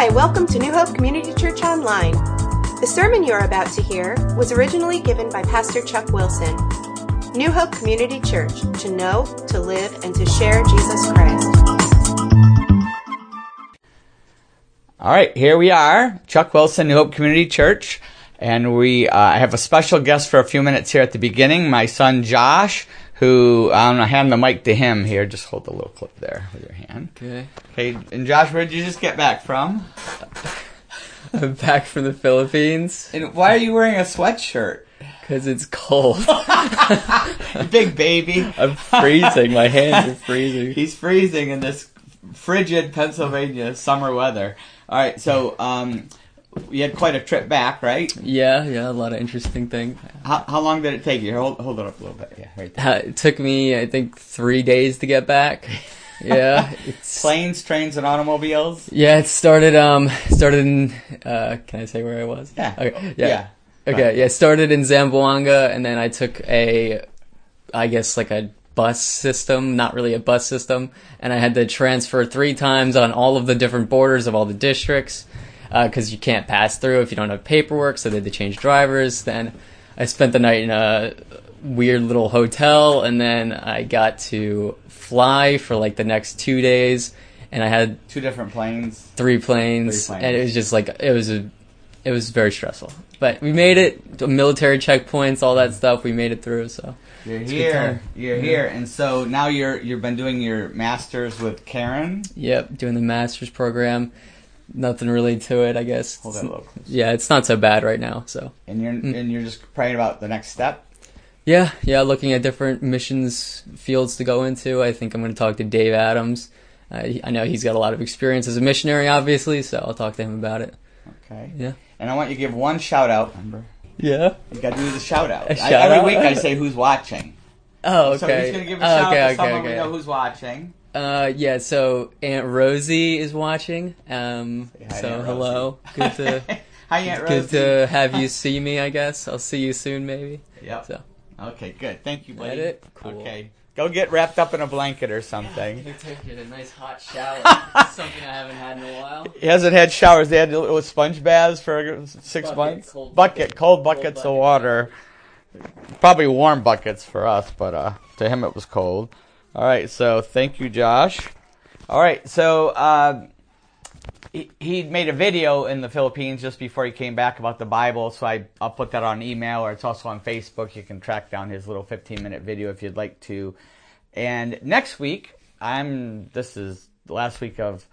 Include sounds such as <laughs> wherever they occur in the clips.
Hi, welcome to New Hope Community Church Online. The sermon you are about to hear was originally given by Pastor Chuck Wilson. New Hope Community Church, to know, to live, and to share Jesus Christ. All right, here we are, Chuck Wilson, New Hope Community Church, and we uh, have a special guest for a few minutes here at the beginning. My son Josh, who I'm gonna hand the mic to him here. Just hold the little clip there with your hand. Okay. Okay, and Josh, where did you just get back from? I'm <laughs> back from the Philippines And why are you wearing a sweatshirt? because it's cold. <laughs> <laughs> Big baby. I'm freezing. My hands are freezing. He's freezing in this frigid Pennsylvania summer weather. All right, so um, we had quite a trip back, right? Yeah, yeah, a lot of interesting things. How, how long did it take you? Hold, hold it up a little bit. Yeah, right there. Uh, It took me, I think, three days to get back. <laughs> Yeah, Planes, trains, and automobiles. yeah. It started um started in. Uh, can I say where I was? Yeah. Okay. Yeah. Yeah. Okay. Yeah. Started in Zamboanga, and then I took a, I guess like a bus system, not really a bus system, and I had to transfer three times on all of the different borders of all the districts, Uh, because you can't pass through if you don't have paperwork. So they had to change drivers. Then I spent the night in a weird little hotel, and then I got to fly for like the next two days, and I had Two different planes. three planes, Three planes. and it was just like it was a, it was very stressful. But we made it. Military checkpoints, all that stuff. We made it through. So You're here. You're here, and so now you're you've been doing your masters with Karen. yep, doing the master's program. Nothing really to it, I guess. Hold that low. Yeah, it's not so bad right now. So And you're Mm. and you're just praying about the next step. yeah, yeah, looking at different missions fields to go into. I think I'm going to talk to Dave Adams. Uh, he- I know he's got a lot of experience as a missionary, obviously, so I'll talk to him about it. Okay. Yeah. And I want you to give one shout out. Remember, Yeah. you got to do the shout out. A I- shout every out? week I say who's watching. Oh, okay. So he's gonna give a Oh, shout okay, out to okay, someone okay. we know who's watching. Uh, yeah, so Aunt Rosie is watching. Um, hi so Aunt hello. Good to <laughs> Hi, Aunt good to have you see me. I guess I'll see you soon, maybe. Yep. So Okay, good. Thank you, buddy. That it? Cool. Okay. Go get wrapped up in a blanket or something. take a nice hot <laughs> shower. Something I haven't had in a while. He hasn't had showers. They had little sponge baths for six Bucket, months. cold bucket, bucket. cold Cold buckets of water. Probably warm buckets for us, but uh, to him it was cold. All right, so thank you, Josh. All right, so uh, he, he made a video in the Philippines just before he came back about the Bible, so I, I'll put that on email or it's also on Facebook. You can track down his little 15 minute video if you'd like to. And next week, I'm this is the last week of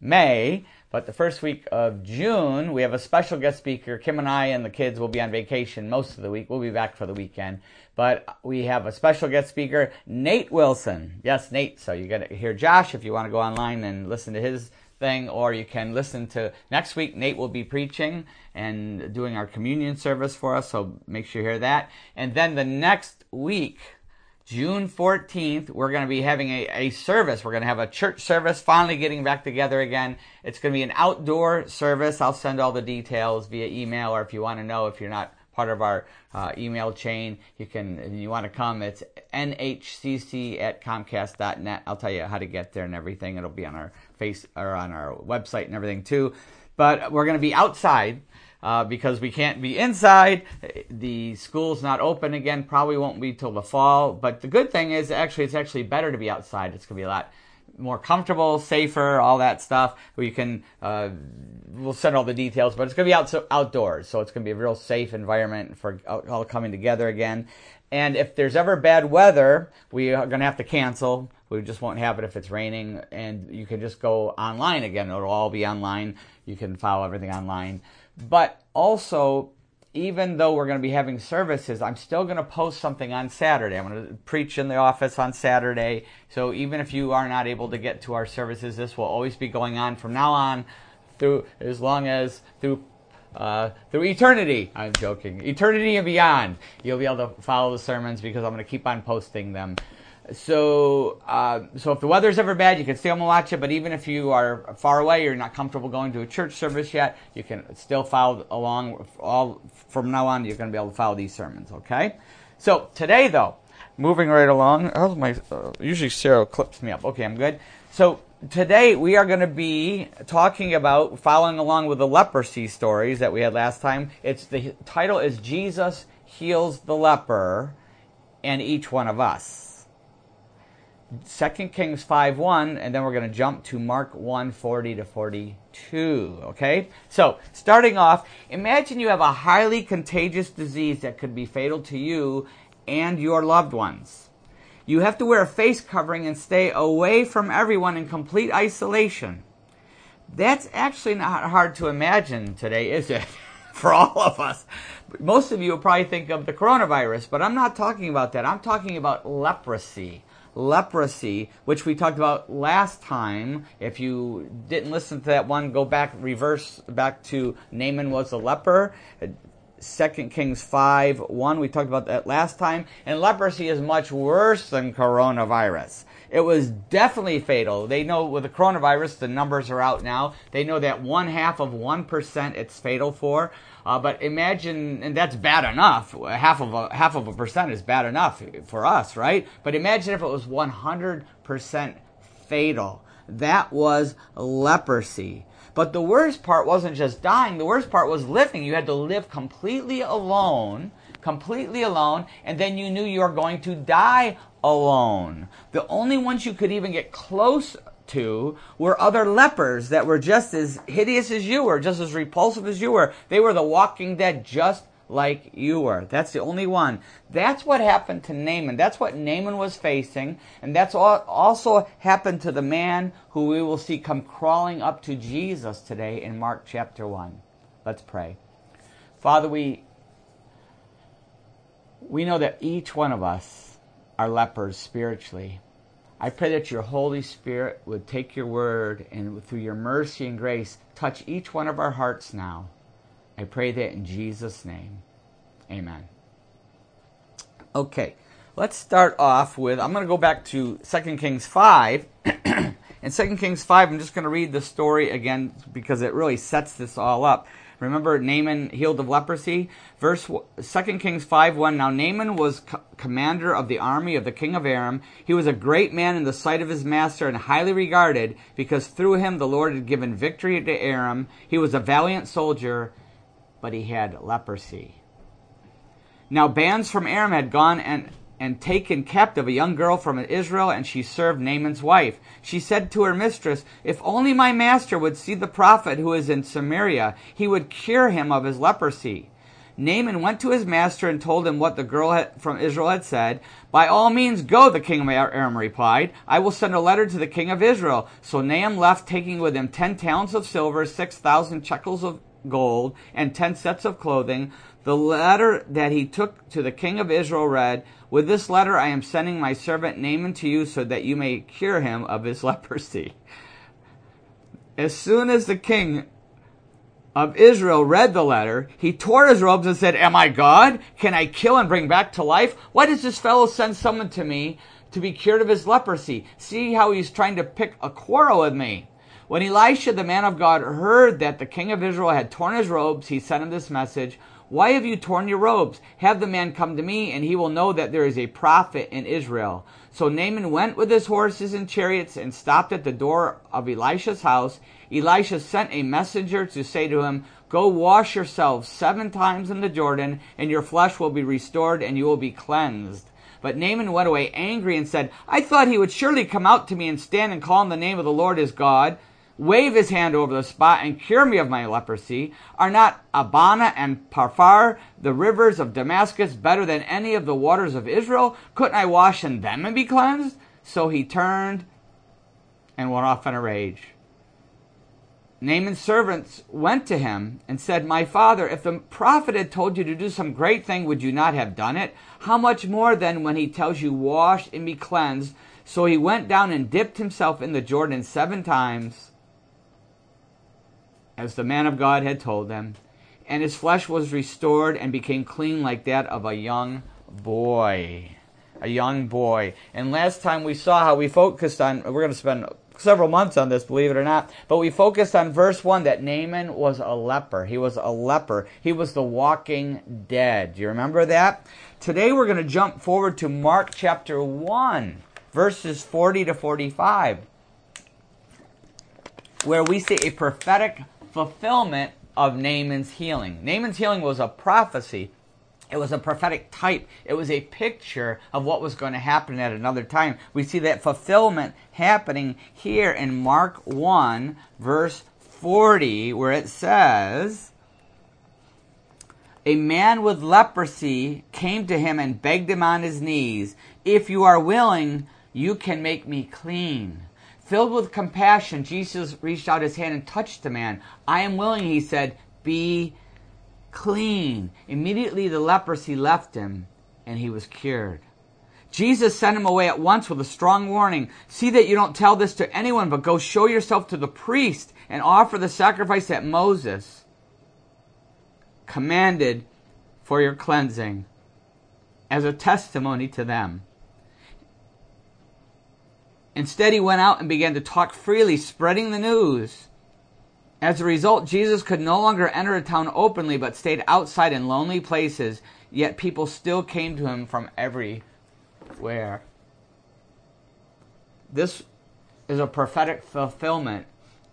May, but the first week of June, we have a special guest speaker. Kim and I and the kids will be on vacation most of the week. We'll be back for the weekend. But we have a special guest speaker, Nate Wilson. Yes, Nate. So you got to hear Josh if you want to go online and listen to his thing, or you can listen to next week. Nate will be preaching and doing our communion service for us. So make sure you hear that. And then the next week, June 14th, we're going to be having a, a service. We're going to have a church service, finally getting back together again. It's going to be an outdoor service. I'll send all the details via email, or if you want to know, if you're not part of our uh, email chain, you can, you want to come, it's nhcc at comcast.net. I'll tell you how to get there and everything. It'll be on our face, or on our website and everything too. But we're going to be outside uh, because we can't be inside. The school's not open again. Probably won't be till the fall. But the good thing is, actually, it's actually better to be outside. It's gonna be a lot more comfortable, safer, all that stuff. We can, uh, we'll send all the details, but it's gonna be out so outdoors, so it's gonna be a real safe environment for all coming together again. And if there's ever bad weather, we are gonna have to cancel. We just won't have it if it's raining, and you can just go online again. It'll all be online. You can follow everything online. But also, even though we're going to be having services, I'm still going to post something on Saturday. I'm going to preach in the office on Saturday. So even if you are not able to get to our services, this will always be going on from now on through as long as through uh, through eternity. I'm joking. Eternity and beyond. You'll be able to follow the sermons because I'm going to keep on posting them. So, uh, so if the weather's ever bad, you can stay home and watch it. But even if you are far away, you're not comfortable going to a church service yet, you can still follow along. All from now on, you're going to be able to follow these sermons. Okay. So today, though, moving right along. How's my? Uh, usually Sarah clips me up. Okay, I'm good. So today we are going to be talking about following along with the leprosy stories that we had last time. It's the title is Jesus heals the leper and each one of us. 2 Kings 5 1, and then we're going to jump to Mark 1 40 to 42. Okay? So, starting off, imagine you have a highly contagious disease that could be fatal to you and your loved ones. You have to wear a face covering and stay away from everyone in complete isolation. That's actually not hard to imagine today, is it? <laughs> For all of us. Most of you will probably think of the coronavirus, but I'm not talking about that. I'm talking about leprosy leprosy, which we talked about last time. If you didn't listen to that one, go back, reverse back to Naaman was a leper. 2 Kings 5 1, we talked about that last time. And leprosy is much worse than coronavirus. It was definitely fatal. They know with the coronavirus, the numbers are out now. They know that one half of 1% it's fatal for. Uh, but imagine, and that's bad enough. Half of a half of a percent is bad enough for us, right? But imagine if it was 100% fatal. That was leprosy. But the worst part wasn't just dying. The worst part was living. You had to live completely alone, completely alone, and then you knew you were going to die alone. The only ones you could even get close to were other lepers that were just as hideous as you were, just as repulsive as you were. They were the walking dead just like you were. That's the only one. That's what happened to Naaman. That's what Naaman was facing. And that's also happened to the man who we will see come crawling up to Jesus today in Mark chapter 1. Let's pray. Father, we, we know that each one of us are lepers spiritually. I pray that your Holy Spirit would take your word and through your mercy and grace touch each one of our hearts now. I pray that in Jesus' name. Amen. Okay, let's start off with I'm going to go back to 2 Kings 5. <clears throat> in 2 Kings 5, I'm just going to read the story again because it really sets this all up. Remember Naaman healed of leprosy? Verse 2 Kings 5 1. Now Naaman was co- commander of the army of the king of Aram. He was a great man in the sight of his master and highly regarded because through him the Lord had given victory to Aram. He was a valiant soldier, but he had leprosy. Now bands from Aram had gone and and taken captive a young girl from Israel, and she served Naaman's wife. She said to her mistress, If only my master would see the prophet who is in Samaria, he would cure him of his leprosy. Naaman went to his master and told him what the girl from Israel had said. By all means go, the king of Aram replied. I will send a letter to the king of Israel. So Naaman left, taking with him ten talents of silver, six thousand shekels of gold, and ten sets of clothing. The letter that he took to the king of Israel read, With this letter I am sending my servant Naaman to you so that you may cure him of his <laughs> leprosy. As soon as the king of Israel read the letter, he tore his robes and said, Am I God? Can I kill and bring back to life? Why does this fellow send someone to me to be cured of his leprosy? See how he's trying to pick a quarrel with me. When Elisha, the man of God, heard that the king of Israel had torn his robes, he sent him this message why have you torn your robes? Have the man come to me, and he will know that there is a prophet in Israel. So Naaman went with his horses and chariots and stopped at the door of Elisha's house. Elisha sent a messenger to say to him, Go wash yourselves seven times in the Jordan, and your flesh will be restored, and you will be cleansed. But Naaman went away angry and said, I thought he would surely come out to me and stand and call on the name of the Lord his God wave his hand over the spot and cure me of my leprosy? Are not Abana and Pharpar, the rivers of Damascus, better than any of the waters of Israel? Couldn't I wash in them and be cleansed? So he turned and went off in a rage. Naaman's servants went to him and said, My father, if the prophet had told you to do some great thing, would you not have done it? How much more then when he tells you, Wash and be cleansed? So he went down and dipped himself in the Jordan seven times as the man of God had told them, and his flesh was restored and became clean like that of a young boy. A young boy. And last time we saw how we focused on, we're going to spend several months on this, believe it or not, but we focused on verse 1 that Naaman was a leper. He was a leper. He was the walking dead. Do you remember that? Today we're going to jump forward to Mark chapter 1, verses 40 to 45. where we see a prophetic fulfillment of Naaman's healing. Naaman's healing was a prophecy. It was a prophetic type. It was a picture of what was going to happen at another time. We see that fulfillment happening here in Mark 1, verse 40, where it says, A man with leprosy came to him and begged him on his knees, If you are willing, you can make me clean. Filled with compassion, Jesus reached out his hand and touched the man. I am willing, he said, be clean. Immediately the leprosy left him and he was cured. Jesus sent him away at once with a strong warning. See that you don't tell this to anyone, but go show yourself to the priest and offer the sacrifice that Moses commanded for your cleansing as a testimony to them. Instead, he went out and began to talk freely, spreading the news. As a result, Jesus could no longer enter a town openly, but stayed outside in lonely places, yet people still came to him from everywhere. This is a prophetic fulfillment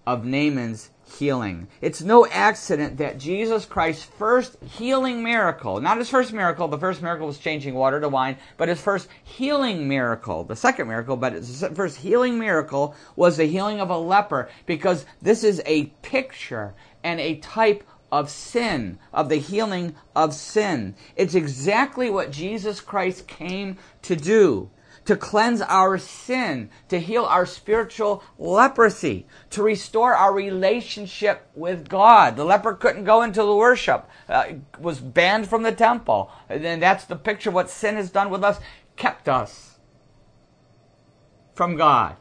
of Naaman's healing. It's no accident that Jesus Christ's first healing miracle, not his first miracle, the first miracle was changing water to wine, but his first healing miracle, the second miracle, but his first healing miracle was the healing of a leper because this is a picture and a type of sin, of the healing of sin. It's exactly what Jesus Christ came to do to cleanse our sin, to heal our spiritual leprosy, to restore our relationship with God. The leper couldn't go into the worship, uh, was banned from the temple. And that's the picture of what sin has done with us, kept us from God.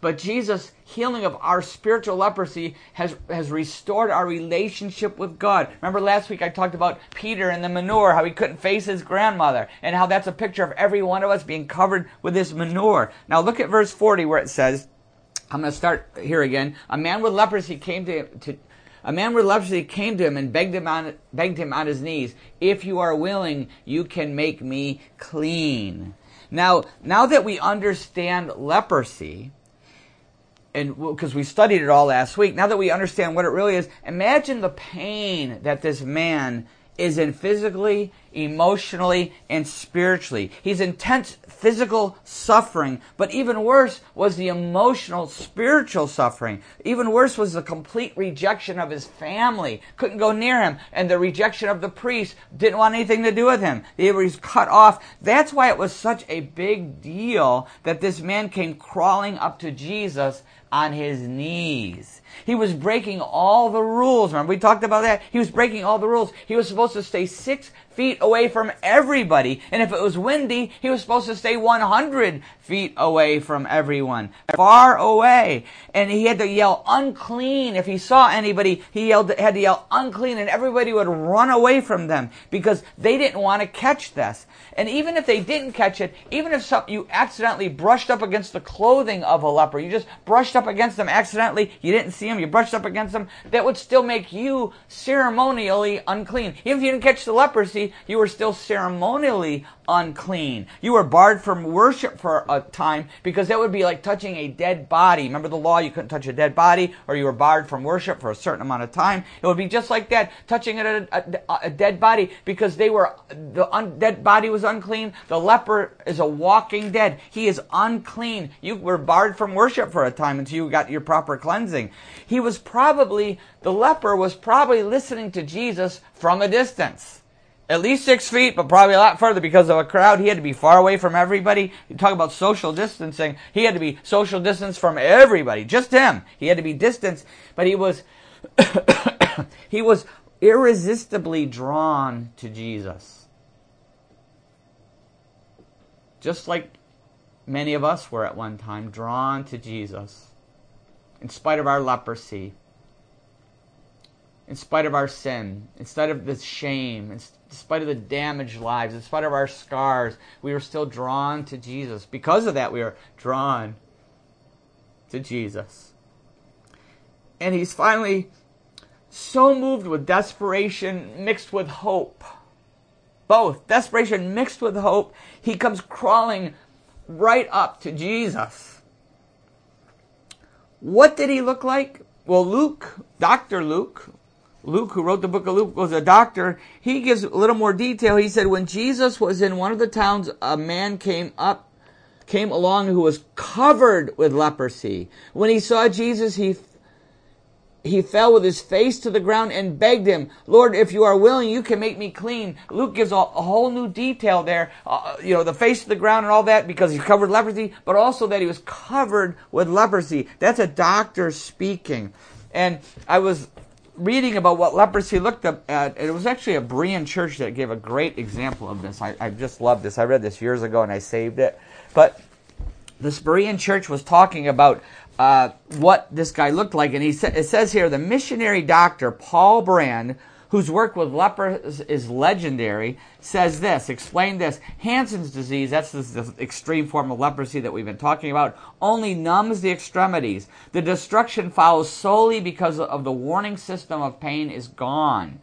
But Jesus' healing of our spiritual leprosy has, has restored our relationship with God. Remember last week I talked about Peter and the manure, how he couldn't face his grandmother, and how that's a picture of every one of us being covered with this manure. Now look at verse 40 where it says, I'm going to start here again. A man with leprosy came to, to a man with leprosy came to him and begged him on begged him on his knees, "If you are willing, you can make me clean." Now, now that we understand leprosy, and because we studied it all last week, now that we understand what it really is, imagine the pain that this man is in physically, emotionally, and spiritually. He's intense physical suffering, but even worse was the emotional, spiritual suffering. Even worse was the complete rejection of his family. Couldn't go near him. And the rejection of the priest didn't want anything to do with him. He was cut off. That's why it was such a big deal that this man came crawling up to Jesus on his knees. He was breaking all the rules. Remember, we talked about that? He was breaking all the rules. He was supposed to stay six feet away from everybody. And if it was windy, he was supposed to stay 100 feet away from everyone. Far away. And he had to yell unclean. If he saw anybody, he yelled, had to yell unclean and everybody would run away from them because they didn't want to catch this. And even if they didn't catch it, even if some, you accidentally brushed up against the clothing of a leper, you just brushed up against them accidentally, you didn't see them, you brushed up against them, that would still make you ceremonially unclean. Even if you didn't catch the leprosy, you were still ceremonially unclean. You were barred from worship for a time because that would be like touching a dead body. Remember the law, you couldn't touch a dead body, or you were barred from worship for a certain amount of time. It would be just like that, touching a, a, a dead body because they were, the un, dead body was unclean. The leper is a walking dead. He is unclean. You were barred from worship for a time until you got your proper cleansing. He was probably, the leper was probably listening to Jesus from a distance at least six feet, but probably a lot further because of a crowd. He had to be far away from everybody. You talk about social distancing. He had to be social distance from everybody, just him. He had to be distanced, but he was, <coughs> he was irresistibly drawn to Jesus. Just like many of us were at one time drawn to Jesus, in spite of our leprosy, in spite of our sin, in spite of the shame, in spite of the damaged lives, in spite of our scars, we were still drawn to Jesus. Because of that, we are drawn to Jesus. And he's finally so moved with desperation mixed with hope. Both desperation mixed with hope. He comes crawling right up to Jesus. What did he look like? Well, Luke, Dr. Luke, Luke, who wrote the book of Luke, was a doctor. He gives a little more detail. He said, when Jesus was in one of the towns, a man came up, came along who was covered with leprosy. When he saw Jesus, he he fell with his face to the ground and begged him, Lord, if you are willing, you can make me clean. Luke gives a, a whole new detail there, uh, you know, the face to the ground and all that because he's covered leprosy, but also that he was covered with leprosy. That's a doctor speaking. And I was reading about what leprosy looked at, it was actually a Berean church that gave a great example of this. I, I just love this. I read this years ago and I saved it. But this Berean church was talking about uh, what this guy looked like. And he sa- it says here the missionary doctor, Paul Brand, whose work with lepers is legendary, says this, explain this. Hansen's disease, that's the extreme form of leprosy that we've been talking about, only numbs the extremities. The destruction follows solely because of the warning system of pain is gone.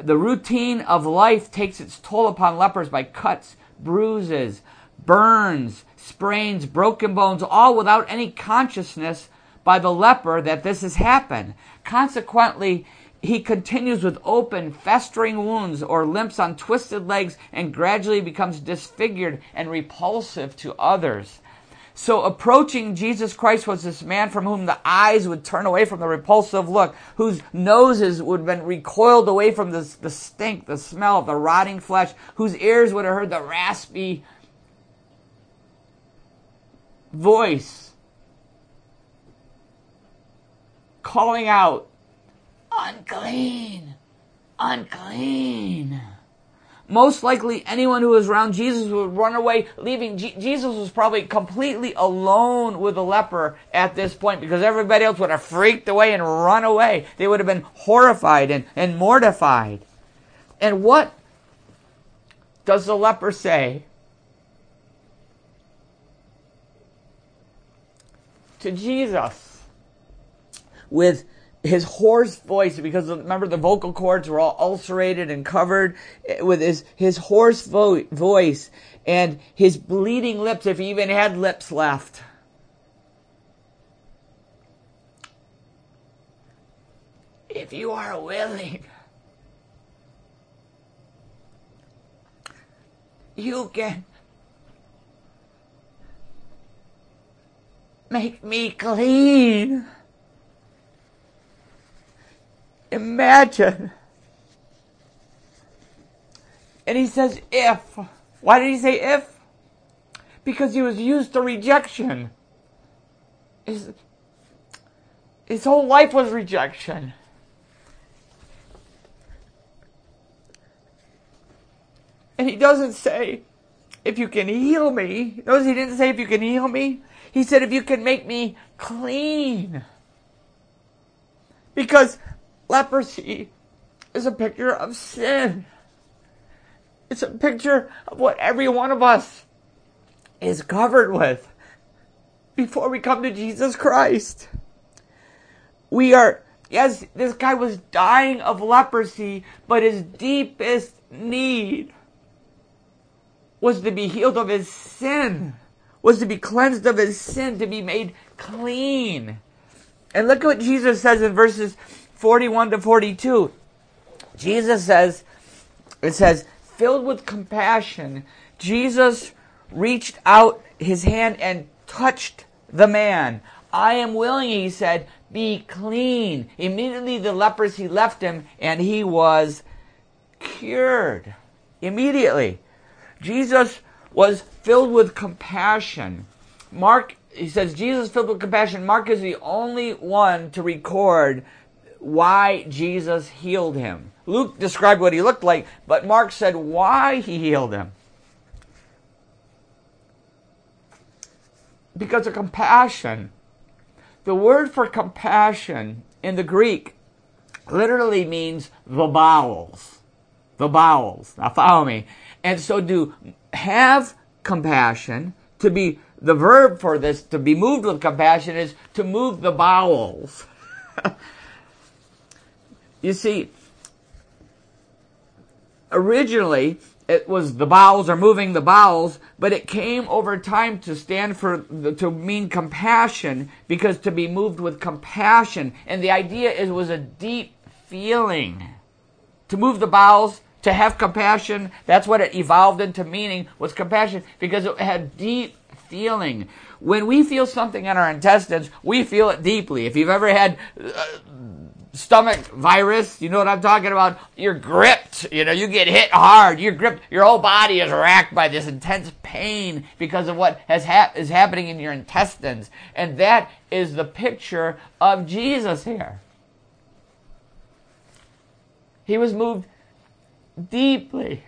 The routine of life takes its toll upon lepers by cuts, bruises, burns, sprains, broken bones, all without any consciousness by the leper that this has happened. Consequently, he continues with open, festering wounds or limps on twisted legs and gradually becomes disfigured and repulsive to others. So approaching Jesus Christ was this man from whom the eyes would turn away from the repulsive look, whose noses would have been recoiled away from the, the stink, the smell of the rotting flesh, whose ears would have heard the raspy voice calling out, unclean, unclean. Most likely, anyone who was around Jesus would run away, leaving. Je- Jesus was probably completely alone with the leper at this point because everybody else would have freaked away and run away. They would have been horrified and, and mortified. And what does the leper say? To Jesus. With his hoarse voice because remember the vocal cords were all ulcerated and covered eh, with his his hoarse vo- voice and his bleeding lips if he even had lips left. If you are willing you can Make me clean. Imagine. And he says, if. Why did he say if? Because he was used to rejection. His, his whole life was rejection. And he doesn't say, if you can heal me. Notice he didn't say, if you can heal me. He said, if you can make me clean. Because leprosy is a picture of sin. It's a picture of what every one of us is covered with before we come to Jesus Christ. We are, yes, this guy was dying of leprosy, but his deepest need was to be healed of his sin was to be cleansed of his sin, to be made clean. And look at what Jesus says in verses 41 to 42. Jesus says, it says, filled with compassion, Jesus reached out his hand and touched the man. I am willing, he said, be clean. Immediately the leprosy left him and he was cured. Immediately. Jesus was filled with compassion. Mark, he says, Jesus filled with compassion. Mark is the only one to record why Jesus healed him. Luke described what he looked like, but Mark said why he healed him. Because of compassion. The word for compassion in the Greek literally means the bowels. The bowels. Now follow me. And so to have compassion, to be the verb for this, to be moved with compassion is to move the bowels. <laughs> you see, originally it was the bowels or moving the bowels, but it came over time to stand for, to mean compassion, because to be moved with compassion. And the idea is was a deep feeling. To move the bowels, to have compassion, that's what it evolved into meaning, was compassion, because it had deep feeling. When we feel something in our intestines, we feel it deeply. If you've ever had uh, stomach virus, you know what I'm talking about? You're gripped. You know, you get hit hard. You're gripped. Your whole body is racked by this intense pain because of what has ha- is happening in your intestines. And that is the picture of Jesus here. He was moved deeply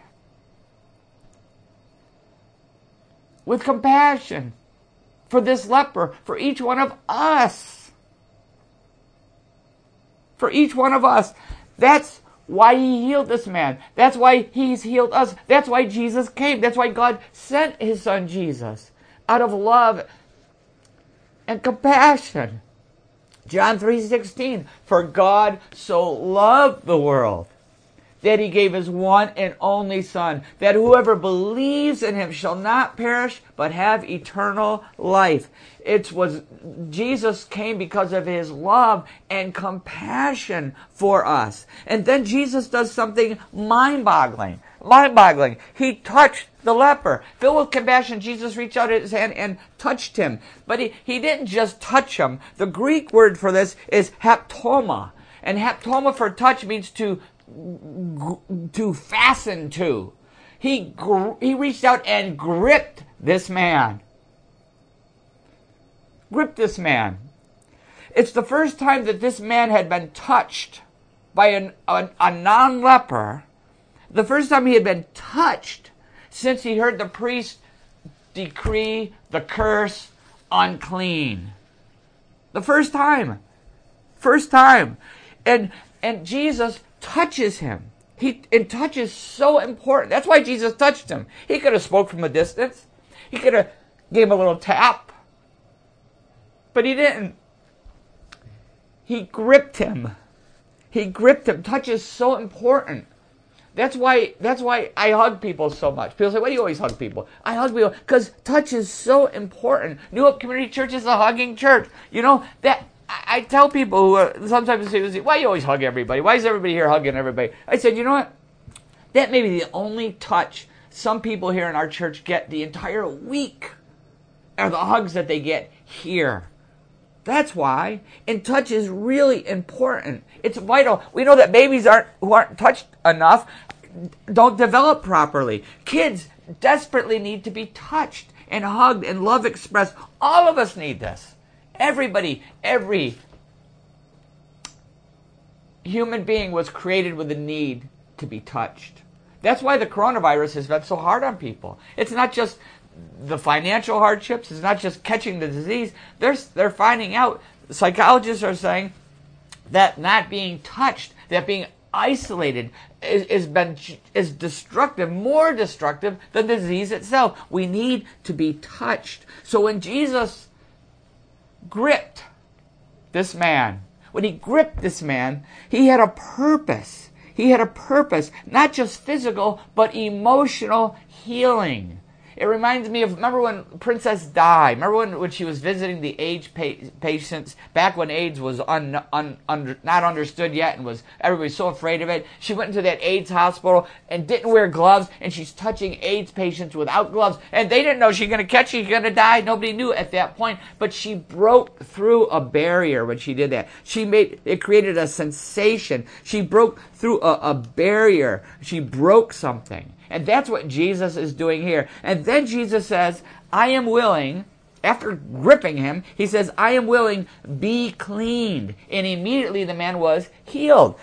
with compassion for this leper, for each one of us. For each one of us. That's why he healed this man. That's why he's healed us. That's why Jesus came. That's why God sent his son Jesus out of love and compassion. John 3:16 For God so loved the world that he gave his one and only Son, that whoever believes in him shall not perish, but have eternal life. It was Jesus came because of his love and compassion for us. And then Jesus does something mind-boggling. Mind-boggling. He touched the leper. Filled with compassion, Jesus reached out his hand and touched him. But he, he didn't just touch him. The Greek word for this is haptomai. And haptomai for touch means to to fasten to. He, he reached out and gripped this man. Gripped this man. It's the first time that this man had been touched by an, a, a non leper. The first time he had been touched since he heard the priest decree the curse unclean. The first time. First time. And and Jesus touches him. He and touch is so important. That's why Jesus touched him. He could have spoke from a distance. He could have gave a little tap. But he didn't. He gripped him. He gripped him. Touch is so important. That's why that's why I hug people so much. People say, "Why do you always hug people?" I hug people because touch is so important. New Hope Community Church is a hugging church. You know that I tell people who are, sometimes say, why you always hug everybody? Why is everybody here hugging everybody? I said, you know what? That may be the only touch some people here in our church get the entire week are the hugs that they get here. That's why. And touch is really important. It's vital. We know that babies aren't who aren't touched enough don't develop properly. Kids desperately need to be touched and hugged and love expressed. All of us need this. Everybody, every human being was created with a need to be touched. That's why the coronavirus has been so hard on people. It's not just the financial hardships, it's not just catching the disease. They're, they're finding out, psychologists are saying that not being touched, that being isolated is, is been is destructive, more destructive than the disease itself. We need to be touched. So when Jesus gripped this man, when he gripped this man, he had a purpose. He had a purpose, not just physical, but emotional healing. It reminds me of remember when Princess Di. Remember when, when she was visiting the AIDS pa- patients back when AIDS was un, un, under, not understood yet and was everybody so afraid of it. She went into that AIDS hospital and didn't wear gloves, and she's touching AIDS patients without gloves, and they didn't know she's to catch, she's to die. Nobody knew at that point, but she broke through a barrier when she did that. She made it created a sensation. She broke through a, a barrier. She broke something. And that's what Jesus is doing here. And then Jesus says, I am willing, after gripping him, he says, I am willing, be cleaned. And immediately the man was healed.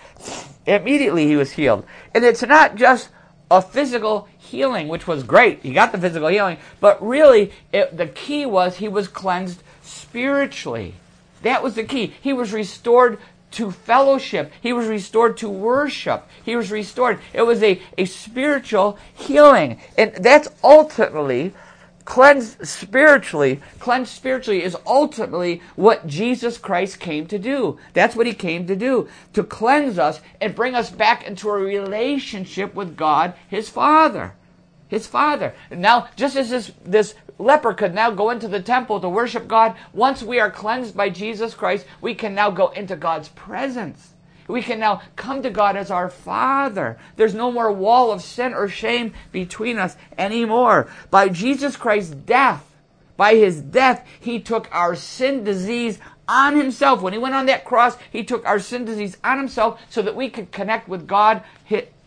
Immediately he was healed. And it's not just a physical healing, which was great. He got the physical healing. But really, it, the key was he was cleansed spiritually. That was the key. He was restored to fellowship. He was restored to worship. He was restored. It was a, a spiritual healing. And that's ultimately cleansed spiritually. Cleansed spiritually is ultimately what Jesus Christ came to do. That's what he came to do. To cleanse us and bring us back into a relationship with God, his Father. his father. Now, just as this, this leper could now go into the temple to worship God, once we are cleansed by Jesus Christ, we can now go into God's presence. We can now come to God as our Father. There's no more wall of sin or shame between us anymore. By Jesus Christ's death, by his death, he took our sin disease on himself. When he went on that cross, he took our sin disease on himself so that we could connect with God,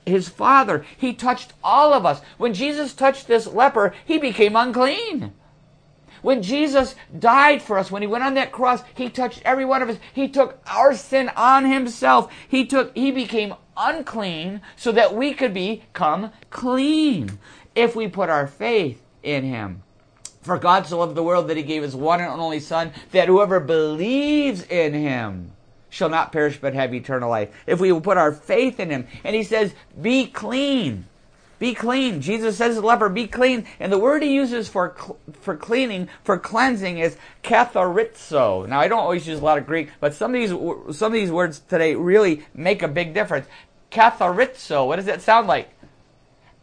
his Father. He touched all of us. When Jesus touched this leper, he became unclean. When Jesus died for us, when he went on that cross, he touched every one of us. He took our sin on himself. He took, he became unclean so that we could become clean if we put our faith in him. For God so loved the world that he gave his one and only Son, that whoever believes in him shall not perish but have eternal life. If we will put our faith in him. And he says, be clean. Be clean. Jesus says to the leper, be clean. And the word he uses for, for cleaning, for cleansing is katharizo. Now I don't always use a lot of Greek, but some of these, some of these words today really make a big difference. Katharizo. What does that sound like?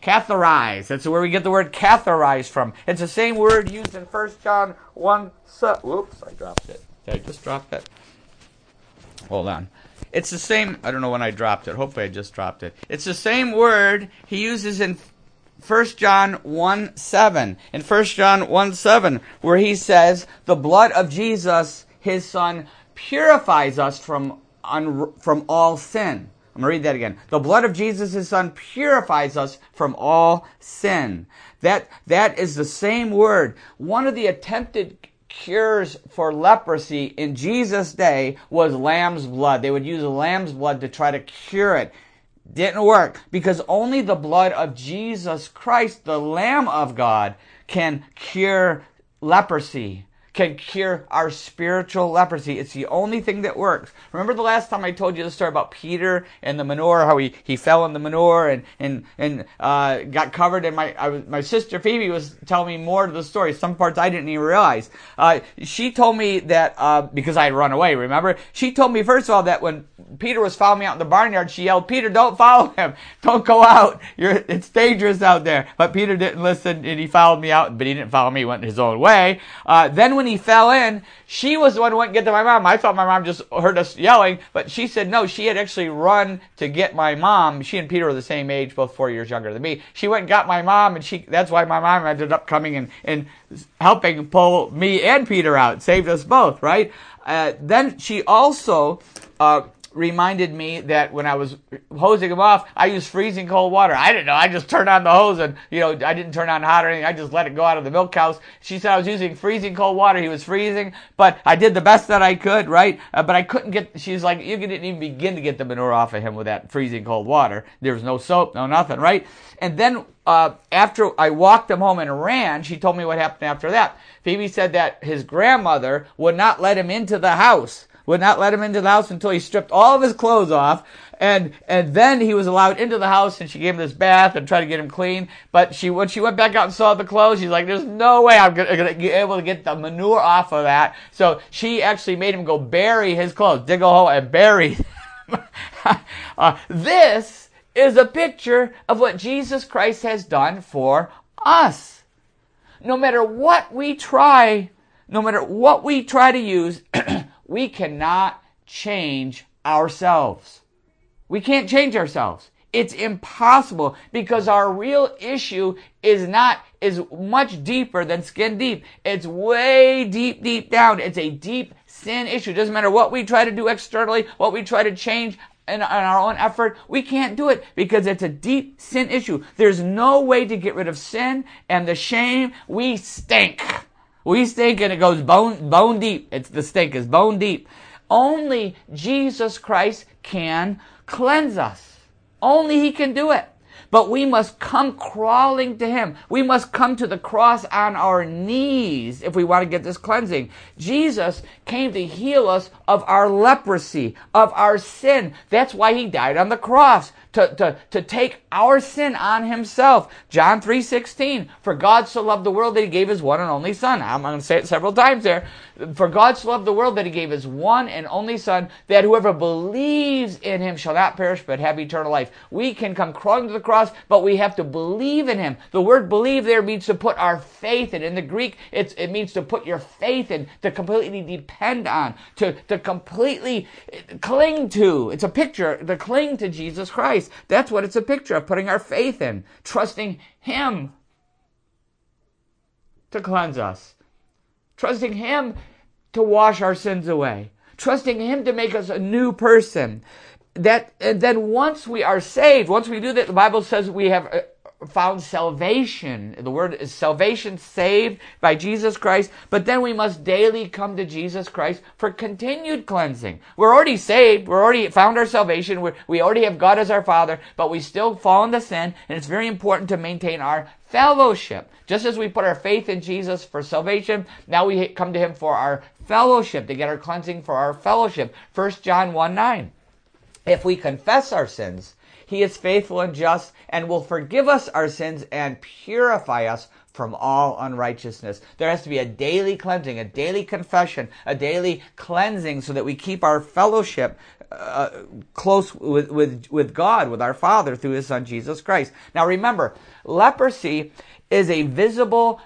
Catharize. That's where we get the word catharize from. It's the same word used in 1 John 1. So, whoops, I dropped it. Did I just drop it? Hold on. It's the same. I don't know when I dropped it. Hopefully, I just dropped it. It's the same word he uses in 1 John 1 7. In 1 John 1 7, where he says, The blood of Jesus, his son, purifies us from, un- from all sin. I'm going to read that again. The blood of Jesus, his son, purifies us from all sin. That, that is the same word. One of the attempted cures for leprosy in Jesus' day was lamb's blood. They would use lamb's blood to try to cure it. Didn't work because only the blood of Jesus Christ, the Lamb of God, can cure leprosy can cure our spiritual leprosy. It's the only thing that works. Remember the last time I told you the story about Peter and the manure, how he, he fell in the manure and, and, and, uh, got covered. And my, I my sister Phoebe was telling me more of the story. Some parts I didn't even realize. Uh, she told me that, uh, because I had run away, remember? She told me, first of all, that when Peter was following me out in the barnyard, she yelled, Peter, don't follow him. <laughs> Don't go out. You're, it's dangerous out there. But Peter didn't listen and he followed me out, but he didn't follow me, went his own way. Uh, then when he fell in, she was the one who went and get to my mom. I thought my mom just heard us yelling, but she said no, she had actually run to get my mom. She and Peter were the same age, both four years younger than me. She went and got my mom, and she that's why my mom ended up coming and, and helping pull me and Peter out, saved us both, right? Uh, then she also uh, reminded me that when I was hosing them off, I used freezing cold water. I didn't know. I just turned on the hose and, you know, I didn't turn on hot or anything. I just let it go out of the milk house. She said I was using freezing cold water. He was freezing, but I did the best that I could, right? Uh, but I couldn't get, she's like, you didn't even begin to get the manure off of him with that freezing cold water. There was no soap, no nothing, right? And then, uh, after I walked him home and ran, she told me what happened after that. Phoebe said that his grandmother would not let him into the house would not let him into the house until he stripped all of his clothes off. And, and then he was allowed into the house and she gave him this bath and tried to get him clean. But she, when she went back out and saw the clothes, she's like, there's no way I'm gonna, gonna be able to get the manure off of that. So she actually made him go bury his clothes, dig a hole and bury. <laughs> uh, this is a picture of what Jesus Christ has done for us. No matter what we try, no matter what we try to use, <clears throat> we cannot change ourselves. We can't change ourselves. It's impossible because our real issue is not, is much deeper than skin deep. It's way deep, deep down. It's a deep sin issue. It doesn't matter what we try to do externally, what we try to change in, in our own effort. We can't do it because it's a deep sin issue. There's no way to get rid of sin and the shame. We stink. We stink and it goes bone, bone deep. It's the stink is bone deep. Only Jesus Christ can cleanse us. Only He can do it. But we must come crawling to Him. We must come to the cross on our knees if we want to get this cleansing. Jesus came to heal us of our leprosy, of our sin. That's why He died on the cross to, to, to take our sin on himself. John 3.16, for God so loved the world that he gave his one and only son. I'm going to say it several times there. For God so loved the world that he gave his one and only Son, that whoever believes in him shall not perish but have eternal life. We can come crawling to the cross, but we have to believe in him. The word believe there means to put our faith in. In the Greek, it means to put your faith in, to completely depend on, to, to completely cling to. It's a picture, to cling to Jesus Christ. That's what it's a picture of, putting our faith in, trusting him to cleanse us, trusting Him to wash our sins away, trusting Him to make us a new person. That and then once we are saved, once we do that, the Bible says we have uh, found salvation. The word is salvation, saved by Jesus Christ. But then we must daily come to Jesus Christ for continued cleansing. We're already saved. We're already found our salvation. We're, we already have God as our Father, but we still fall into sin. And it's very important to maintain our fellowship. Just as we put our faith in Jesus for salvation, now we come to him for our fellowship, to get our cleansing for our fellowship. 1 John 1 9. If we confess our sins, he is faithful and just and will forgive us our sins and purify us from all unrighteousness. There has to be a daily cleansing, a daily confession, a daily cleansing so that we keep our fellowship close with, with, with God, with our Father through His Son Jesus Christ. Now remember, leprosy is a visible,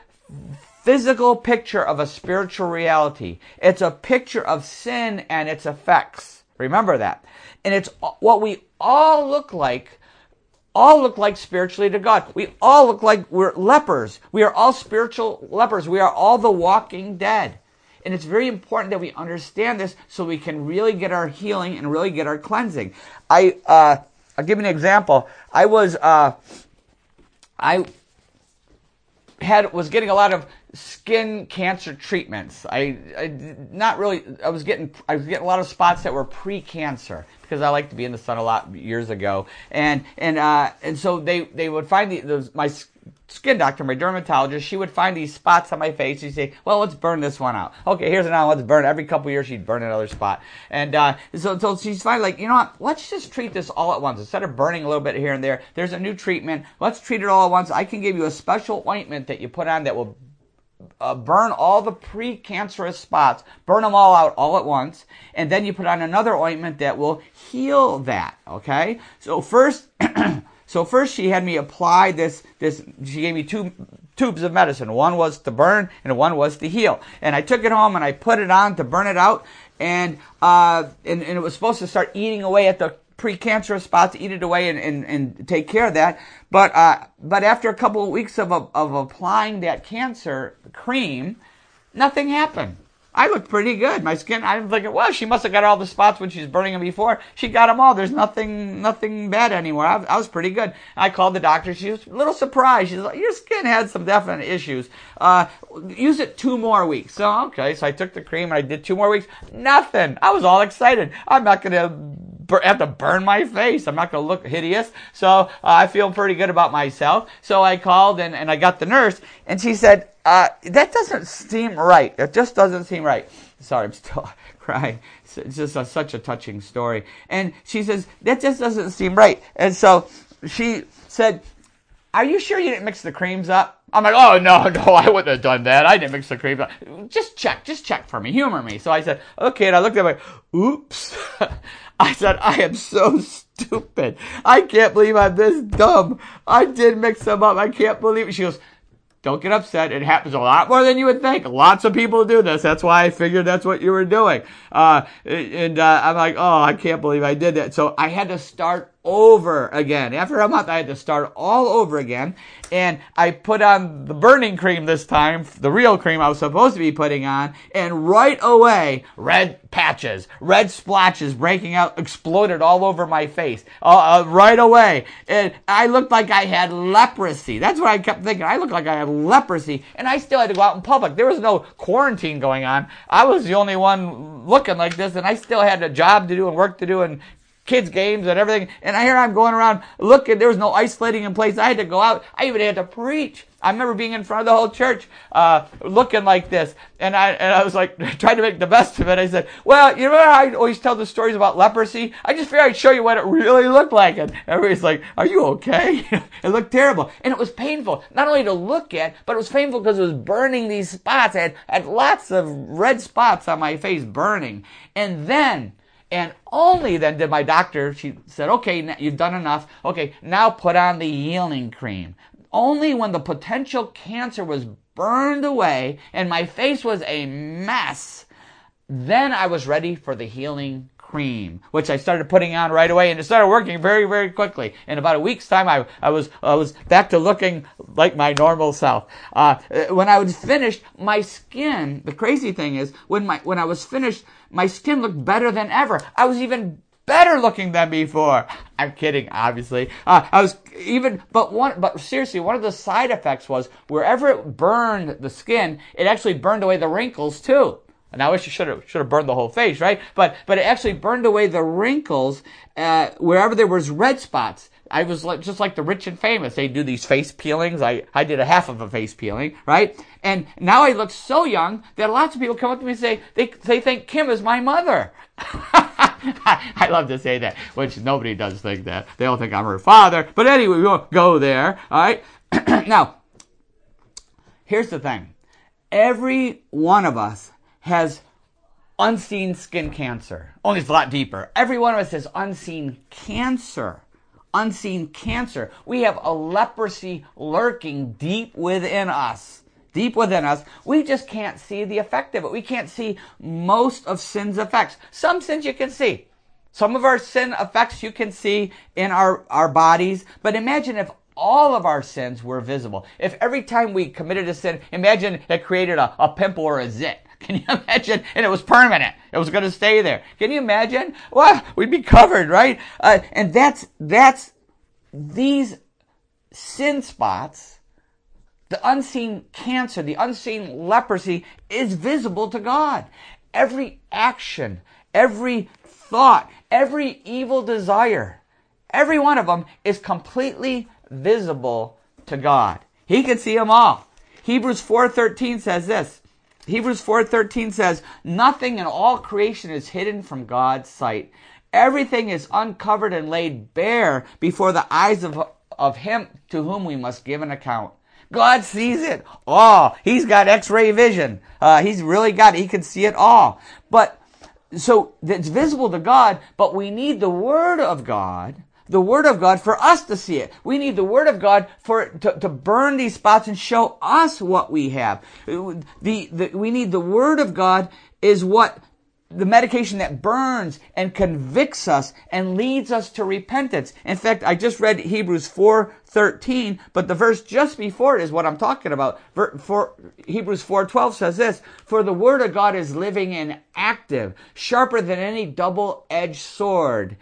physical picture of a spiritual reality. It's a picture of sin and its effects. Remember that. And it's what we all look like all look like spiritually to God. We all look like we're lepers. We are all spiritual lepers. We are all the walking dead. And it's very important that we understand this so we can really get our healing and really get our cleansing. I, uh, I'll give you an example. I was, uh, I had was getting a lot of skin cancer treatments. I, I not really. I was getting I was getting a lot of spots that were pre-cancer because I like to be in the sun a lot years ago, and and uh, and so they they would find the, those my skin doctor, my dermatologist, she would find these spots on my face. She'd say, "Well, let's burn this one out." Okay, here's another. Let's burn. Every couple years, she'd burn another spot, and uh, so so she's finally like, you know what? Let's just treat this all at once instead of burning a little bit here and there. There's a new treatment. Let's treat it all at once. I can give you a special ointment that you put on that will uh, burn all the precancerous spots, burn them all out all at once, and then you put on another ointment that will heal that. Okay, so first. <clears throat> So first she had me apply this, this, she gave me two tubes of medicine. One was to burn and one was to heal. And I took it home and I put it on to burn it out. And, uh, and, and it was supposed to start eating away at the precancerous spots, eat it away and, and, and take care of that. But, uh, but after a couple of weeks of, of applying that cancer cream, nothing happened. I looked pretty good. My skin, I was thinking, well, she must have got all the spots when she was burning them before. She got them all. There's nothing, nothing bad anywhere. I, I was pretty good. I called the doctor. She was a little surprised. She's like, your skin had some definite issues. Uh, use it two more weeks. So, okay. So I took the cream and I did two more weeks. Nothing. I was all excited. I'm not going to have to burn my face. I'm not going to look hideous. So uh, I feel pretty good about myself. So I called and, and I got the nurse and she said, uh, that doesn't seem right. It just doesn't seem right. Sorry, I'm still <laughs> crying. It's just a, such a touching story. And she says, that just doesn't seem right. And so she said, are you sure you didn't mix the creams up? I'm like, oh, no, <laughs> no, I wouldn't have done that. I didn't mix the creams up. Just check, just check for me, humor me. So I said, okay. And I looked at my, oops. <laughs> I said, I am so stupid. I can't believe I'm this dumb. I did mix them up. I can't believe it. She goes, don't get upset. It happens a lot more than you would think. Lots of people do this. That's why I figured that's what you were doing. Uh, and uh, I'm like, oh, I can't believe I did that. So I had to start over again. After a month, I had to start all over again. And I put on the burning cream this time, the real cream I was supposed to be putting on. And right away, red patches, red splotches breaking out, exploded all over my face. Uh, uh, right away. And I looked like I had leprosy. That's what I kept thinking. I looked like I had leprosy. And I still had to go out in public. There was no quarantine going on. I was the only one looking like this. And I still had a job to do and work to do and kids games and everything. And here I'm going around looking. There was no isolating in place. I had to go out. I even had to preach. I remember being in front of the whole church, uh, looking like this, and I and I was like <laughs> trying to make the best of it. I said, "Well, you know I always tell the stories about leprosy. I just figured I'd show you what it really looked like." And everybody's like, "Are you okay?" <laughs> it looked terrible, and it was painful not only to look at, but it was painful because it was burning these spots. I had, I had lots of red spots on my face burning, and then. And only then did my doctor, she said, okay, you've done enough. Okay, now put on the healing cream only when the potential cancer was burned away and my face was a mess, then I was ready for the healing cream, which I started putting on right away, and it started working very, very quickly. In about a week's time, I, I was I was back to looking like my normal self. Uh, when I was finished, my skin. The crazy thing is, when my when I was finished, my skin looked better than ever. I was even better looking than before. I'm kidding, obviously. Uh, I was even, but one, but seriously, one of the side effects was wherever it burned the skin, it actually burned away the wrinkles too. And I wish you should have should have burned the whole face, right? But but it actually burned away the wrinkles uh, wherever there was red spots. I was like, just like the rich and famous. They do these face peelings. I, I did a half of a face peeling, right? And now I look so young that lots of people come up to me and say, they, they think Kim is my mother. <laughs> I love to say that, which nobody does think that. They all think I'm her father. But anyway, we won't go there, alright? <clears throat> now, here's the thing. Every one of us has unseen skin cancer. Oh, Only it's a lot deeper. Every one of us has unseen cancer unseen cancer. We have a leprosy lurking deep within us. Deep within us. We just can't see the effect of it. We can't see most of sin's effects. Some sins you can see. Some of our sin effects you can see in our, our bodies. But imagine if all of our sins were visible. If every time we committed a sin, imagine it created a, a pimple or a zit. Can you <laughs> imagine? And it was permanent. It was going to stay there. Can you imagine? Well, we'd be covered, right? Uh, and that's, that's these sin spots, the unseen cancer, the unseen leprosy is visible to God. Every action, every thought, every evil desire, every one of them is completely visible to God. He can see them all. Hebrews 4:13 says this. Hebrews 4:13 says, "Nothing in all creation is hidden from God's sight. Everything is uncovered and laid bare before the eyes of, of him to whom we must give an account." God sees it all. He's got X-ray vision. Uh, he's really got it. He can see it all. But so it's visible to God, but we need the Word of God the Word of God for us to see it. We need the Word of God for to, to burn these spots and show us what we have. The, the, we need the Word of God is what the medication that burns and convicts us and leads us to repentance. In fact, I just read Hebrews 4:13, but the verse just before it is what I'm talking about. For, Hebrews 4:12 says this, "For the word of God is living and active, sharper than any double-edged sword."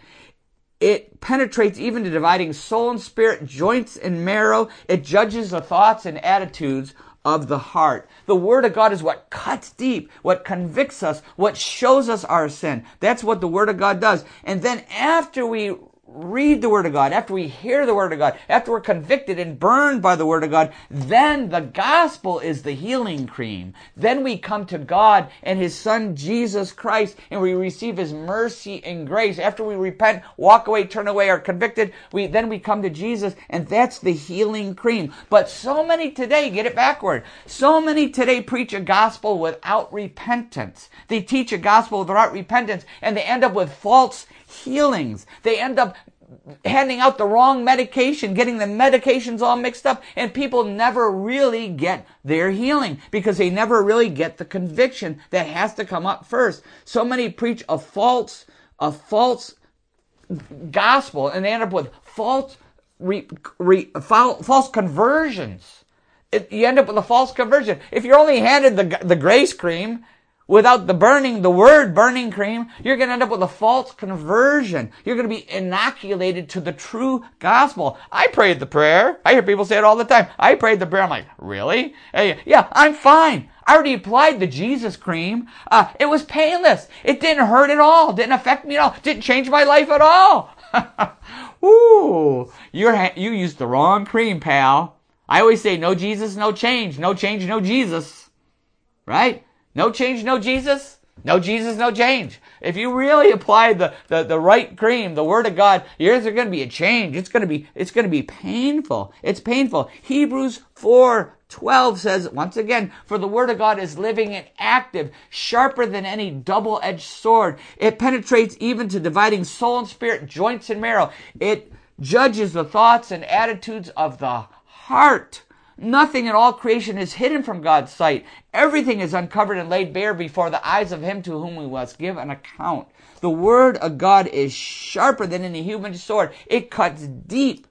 It penetrates even to dividing soul and spirit, joints and marrow. It judges the thoughts and attitudes of the heart. The Word of God is what cuts deep, what convicts us, what shows us our sin. That's what the Word of God does. And then after we read the Word of God, after we hear the Word of God, after we're convicted and burned by the Word of God, then the gospel is the healing cream. Then we come to God and His Son Jesus Christ and we receive His mercy and grace. After we repent, walk away, turn away, are convicted, we, then we come to Jesus and that's the healing cream. But so many today get it backward. So many today preach a gospel without repentance. They teach a gospel without repentance and they end up with false healings. They end up handing out the wrong medication, getting the medications all mixed up, and people never really get their healing because they never really get the conviction that has to come up first. So many preach a false, a false gospel, and they end up with false, re, re, false conversions. It, you end up with a false conversion. If you're only handed the, the grace cream, without the burning, the word burning cream, you're going to end up with a false conversion. You're going to be inoculated to the true gospel. I prayed the prayer. I hear people say it all the time. I prayed the prayer. I'm like, really? Hey, yeah, I'm fine. I already applied the Jesus cream. Uh, it was painless. It didn't hurt at all. Didn't affect me at all. Didn't change my life at all. <laughs> Ooh, you're, you used the wrong cream, pal. I always say no Jesus, no change. No change, no Jesus. Right? No change, no Jesus. No Jesus, no change. If you really apply the, the, the right cream, the word of God, yours are going to be a change. It's going to be, it's going to be painful. It's painful. Hebrews 4, 12 says, once again, for the word of God is living and active, sharper than any double-edged sword. It penetrates even to dividing soul and spirit, joints and marrow. It judges the thoughts and attitudes of the heart. Nothing in all creation is hidden from God's sight. Everything is uncovered and laid bare before the eyes of him to whom we must give an account. The word of God is sharper than any human sword. It cuts deep.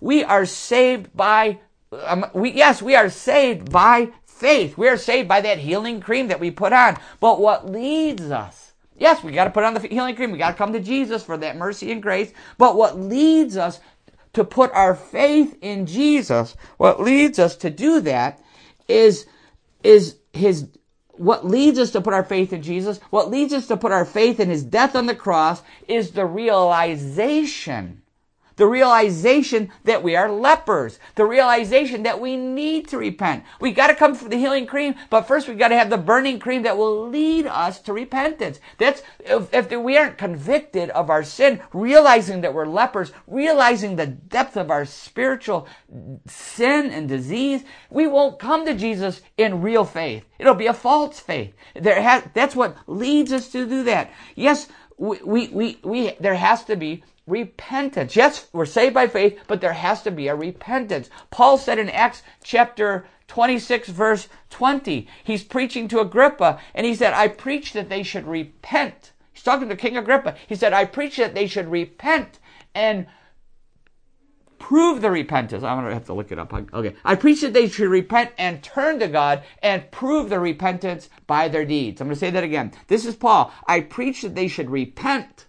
We are saved by, um, we, yes, we are saved by faith. We are saved by that healing cream that we put on. But what leads us? Yes, we got to put on the healing cream. We got to come to Jesus for that mercy and grace. But what leads us to put our faith in Jesus, what leads us to do that is, is his, what leads us to put our faith in Jesus, what leads us to put our faith in his death on the cross is the realization the realization that we are lepers. The realization that we need to repent. We gotta come for the healing cream, but first we gotta have the burning cream that will lead us to repentance. That's, if, if we aren't convicted of our sin, realizing that we're lepers, realizing the depth of our spiritual sin and disease, we won't come to Jesus in real faith. It'll be a false faith. There has, that's what leads us to do that. Yes, we, we, we, we, there has to be repentance. Yes, we're saved by faith, but there has to be a repentance. Paul said in Acts chapter 26 verse 20, he's preaching to Agrippa and he said, I preach that they should repent. He's talking to King Agrippa. He said, I preach that they should repent and prove the repentance. I'm going to have to look it up. Okay. I preach that they should repent and turn to God and prove the repentance by their deeds. I'm going to say that again. This is Paul. I preach that they should repent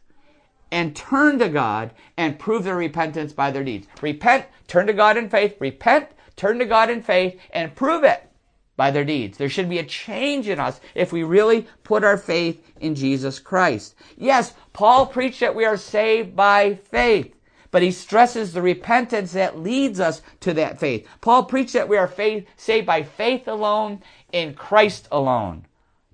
and turn to God and prove their repentance by their deeds. Repent, turn to God in faith, repent, turn to God in faith, and prove it by their deeds. There should be a change in us if we really put our faith in Jesus Christ. Yes, Paul preached that we are saved by faith, but he stresses the repentance that leads us to that faith. Paul preached that we are faith, saved by faith alone in Christ alone.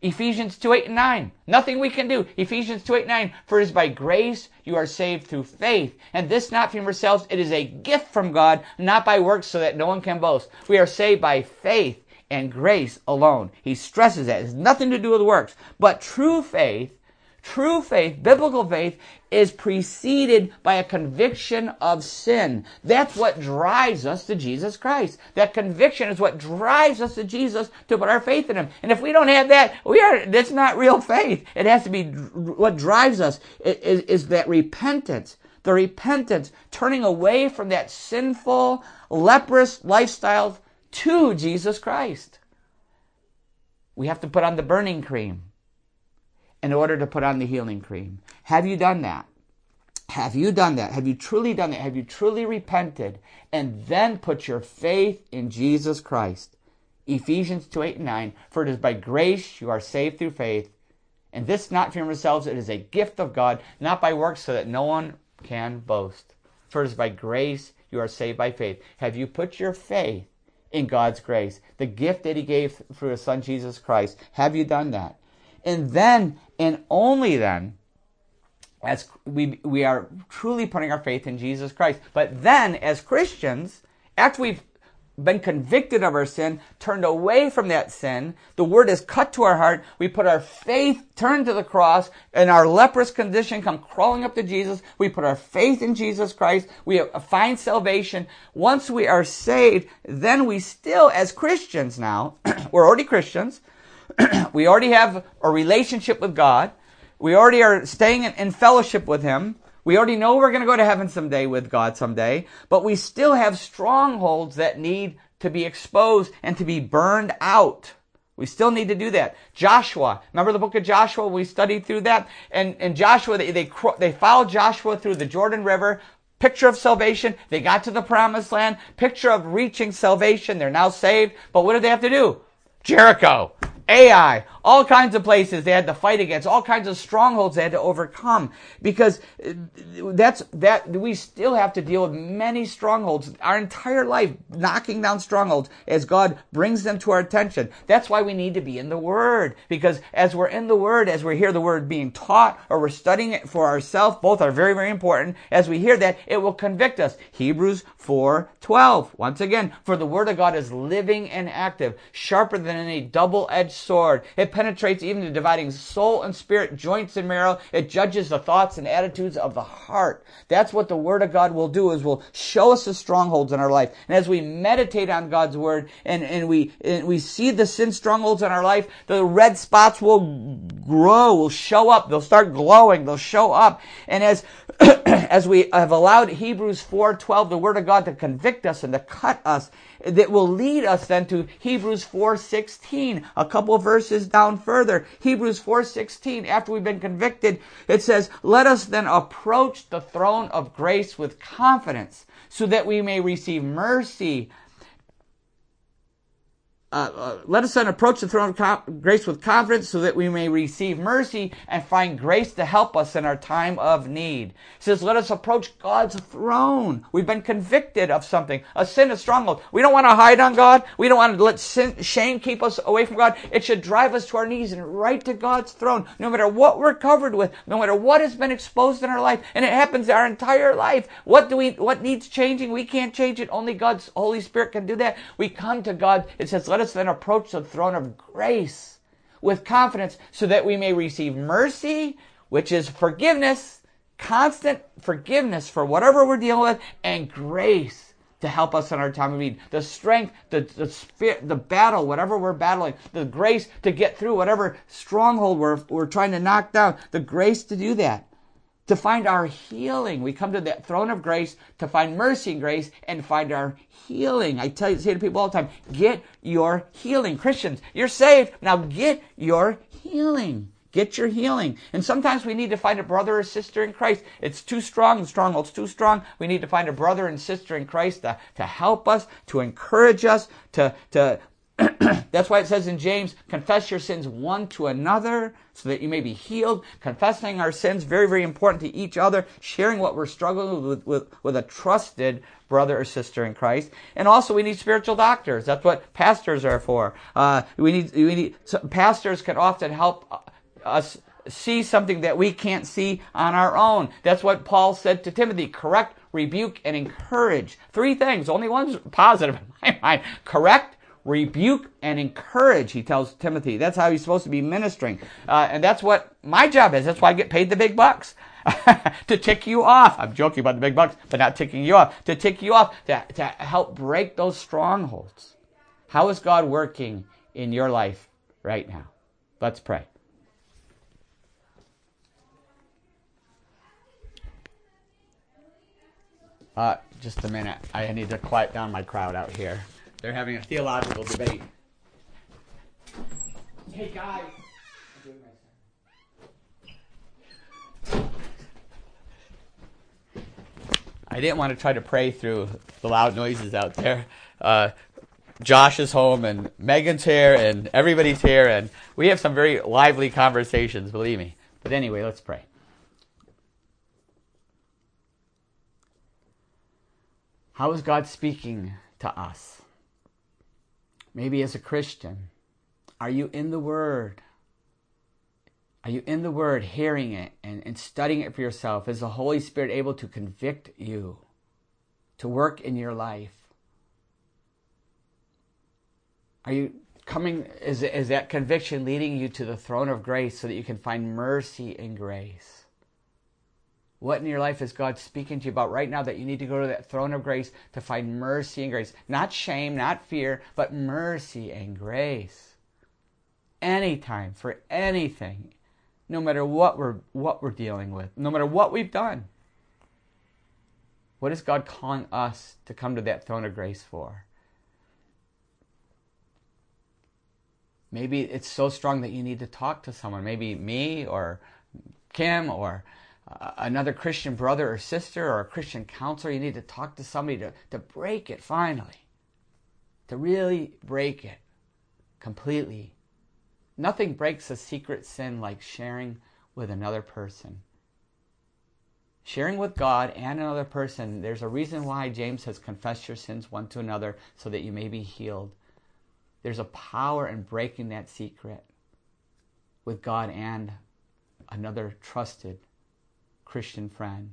Ephesians 2, 8, and 9. Nothing we can do. Ephesians 2, 8, 9. For it is by grace you are saved through faith. And this not from yourselves. It is a gift from God, not by works so that no one can boast. We are saved by faith and grace alone. He stresses that. It has nothing to do with works. But true faith True faith, biblical faith, is preceded by a conviction of sin. That's what drives us to Jesus Christ. That conviction is what drives us to Jesus to put our faith in Him. And if we don't have that, we are, that's not real faith. It has to be what drives us is, is that repentance. The repentance, turning away from that sinful, leprous lifestyle to Jesus Christ. We have to put on the burning cream in order to put on the healing cream. Have you done that? Have you done that? Have you truly done that? Have you truly repented and then put your faith in Jesus Christ? Ephesians 2 8 and 9. For it is by grace you are saved through faith, and this not from yourselves, it is a gift of God, not by works, so that no one can boast. For it is by grace you are saved by faith. Have you put your faith in God's grace, the gift that He gave through His Son Jesus Christ? Have you done that? And then, and only then, as we, we are truly putting our faith in Jesus Christ. But then, as Christians, after we've been convicted of our sin, turned away from that sin, the word is cut to our heart, we put our faith, turn to the cross, and our leprous condition come crawling up to Jesus. We put our faith in Jesus Christ. We find salvation. Once we are saved, then we still, as Christians now, <clears throat> we're already Christians, <clears throat> we already have a relationship with God. We already are staying in, fellowship with Him. We already know we're going to go to heaven someday with God someday, but we still have strongholds that need to be exposed and to be burned out. We still need to do that. Joshua, remember the book of Joshua? We studied through that. And, and Joshua, they, they, they followed Joshua through the Jordan River, picture of salvation. They got to the promised land, picture of reaching salvation. They're now saved. But what did they have to do? Jericho. Ai, all kinds of places they had to fight against, all kinds of strongholds they had to overcome. Because uh, that's that we still have to deal with many strongholds our entire life, knocking down strongholds as God brings them to our attention. That's why we need to be in the Word. Because as we're in the Word, as we hear the Word being taught, or we're studying it for ourselves, both are very, very important. As we hear that, it will convict us. Hebrews 4:12. Once again, for the Word of God is living and active, sharper than any double-edged sword. It penetrates even to dividing soul and spirit, joints and marrow. It judges the thoughts and attitudes of the heart. That's what the Word of God will do is will show us the strongholds in our life. And as we meditate on God's Word and, and we and we see the sin strongholds in our life, the red spots will grow, will show up. They'll start glowing. They'll show up. And as as we have allowed Hebrews 4:12, the Word of God, to convict us and to cut us that will lead us then to Hebrews 4:16, a couple verses down further. Hebrews 4:16, after we've been convicted, it says, "Let us then approach the throne of grace with confidence, so that we may receive mercy uh, uh, let us then approach the throne of grace with confidence so that we may receive mercy and find grace to help us in our time of need. It says, let us approach God's throne. We've been convicted of something, a sin, a stronghold. We don't want to hide on God. We don't want to let sin, shame keep us away from God. It should drive us to our knees and right to God's throne, no matter what we're covered with, no matter what has been exposed in our life. And it happens our entire life. What do we, what needs changing? We can't change it. Only God's Holy Spirit can do that. We come to God. It says, let us then approach the throne of grace with confidence so that we may receive mercy, which is forgiveness, constant forgiveness for whatever we're dealing with, and grace to help us in our time of need. The strength, the, the spirit, the battle, whatever we're battling, the grace to get through whatever stronghold we're, we're trying to knock down, the grace to do that to find our healing. We come to the throne of grace to find mercy and grace and find our healing. I tell you, say to people all the time, get your healing. Christians, you're saved. Now get your healing. Get your healing. And sometimes we need to find a brother or sister in Christ. It's too strong. The stronghold's too strong. We need to find a brother and sister in Christ to, to help us, to encourage us, to, to <clears throat> That's why it says in James, confess your sins one to another so that you may be healed. Confessing our sins, very, very important to each other. Sharing what we're struggling with, with, with a trusted brother or sister in Christ. And also we need spiritual doctors. That's what pastors are for. Uh, we need, we need, so pastors can often help us see something that we can't see on our own. That's what Paul said to Timothy. Correct, rebuke, and encourage. Three things. Only one's positive in my <laughs> mind. Correct, rebuke and encourage, he tells Timothy. That's how he's supposed to be ministering. Uh, and that's what my job is. That's why I get paid the big bucks. <laughs> to tick you off. I'm joking about the big bucks, but not ticking you off. To tick you off, to, to help break those strongholds. How is God working in your life right now? Let's pray. Uh, just a minute. I need to quiet down my crowd out here. They're having a theological debate. Hey guys. I didn't want to try to pray through the loud noises out there. Uh, Josh is home and Megan's here and everybody's here and we have some very lively conversations, believe me. But anyway, let's pray. How is God speaking to us? Maybe as a Christian, are you in the Word? Are you in the Word, hearing it and, and studying it for yourself? Is the Holy Spirit able to convict you, to work in your life? Are you coming, is, is that conviction leading you to the throne of grace so that you can find mercy and grace? What in your life is God speaking to you about right now that you need to go to that throne of grace to find mercy and grace? Not shame, not fear, but mercy and grace. Anytime, for anything, no matter what we're, what we're dealing with, no matter what we've done. What is God calling us to come to that throne of grace for? Maybe it's so strong that you need to talk to someone, maybe me or Kim or another Christian brother or sister or a Christian counselor. You need to talk to somebody to, to break it finally, to really break it completely. Nothing breaks a secret sin like sharing with another person. Sharing with God and another person, there's a reason why James says, confess your sins one to another so that you may be healed. There's a power in breaking that secret with God and another trusted Christian friend.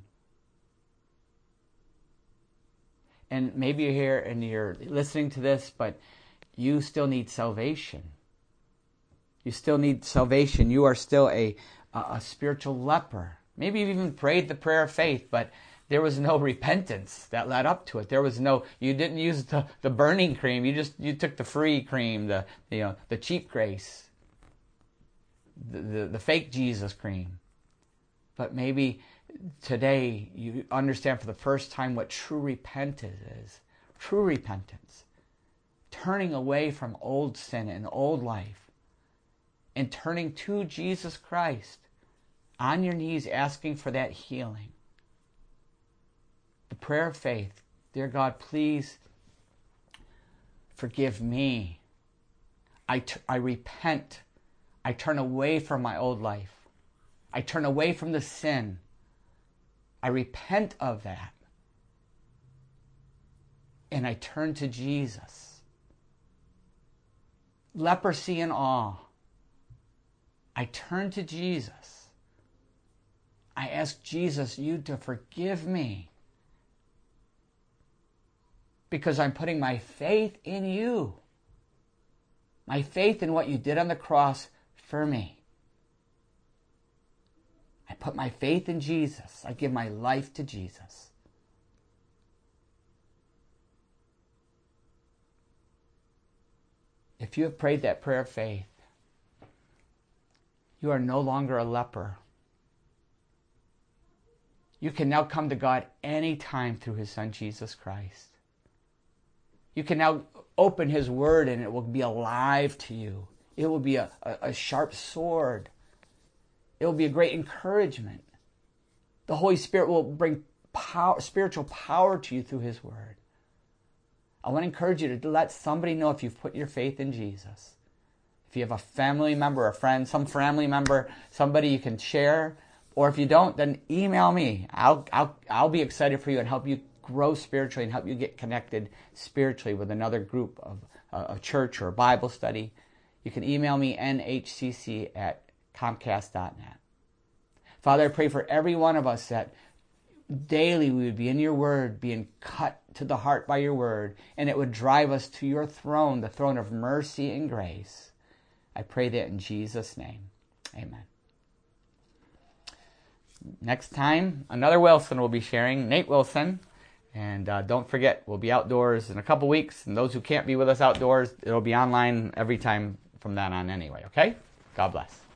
And maybe you're here and you're listening to this, but you still need salvation. You still need salvation. You are still a, a, spiritual leper. Maybe you've even prayed the prayer of faith, but there was no <laughs> repentance that led up to it. There was no, you didn't use the, the burning cream. You just, you took the free cream, the, you know, the cheap grace, the, the, the fake Jesus cream. But maybe today you understand for the first time what true repentance is. True repentance. Turning away from old sin and old life and turning to Jesus Christ on your knees asking for that healing the prayer of faith Dear God, please forgive me. I, t- I repent. I turn away from my old life. I turn away from the sin. I repent of that. And I turn to Jesus. Leprosy and all. I turn to Jesus. I ask Jesus, you to forgive me because I'm putting my faith in you. My faith in what you did on the cross for me. Put my faith in Jesus. I give my life to Jesus. If you have prayed that prayer of faith, you are no longer a leper. You can now come to God anytime through His Son Jesus Christ. You can now open His Word and it will be alive to you. It will be a, a, a sharp sword. It will be a great encouragement. The Holy Spirit will bring power, spiritual power to you through His Word. I want to encourage you to let somebody know if you've put your faith in Jesus. If you have a family member, a friend, some family member, somebody you can share, or if you don't, then email me. I'll, I'll, I'll be excited for you and help you grow spiritually and help you get connected spiritually with another group of uh, a church or a Bible study, you can email me nhcc at comcast.net. Father, I pray for every one of us that daily we would be in your word, being cut to the heart by your word, and it would drive us to your throne, the throne of mercy and grace. I pray that in Jesus' name. Amen. Next time, another Wilson will be sharing, Nate Wilson. And uh, don't forget, we'll be outdoors in a couple weeks. And those who can't be with us outdoors, it'll be online every time from then on anyway, okay? God bless.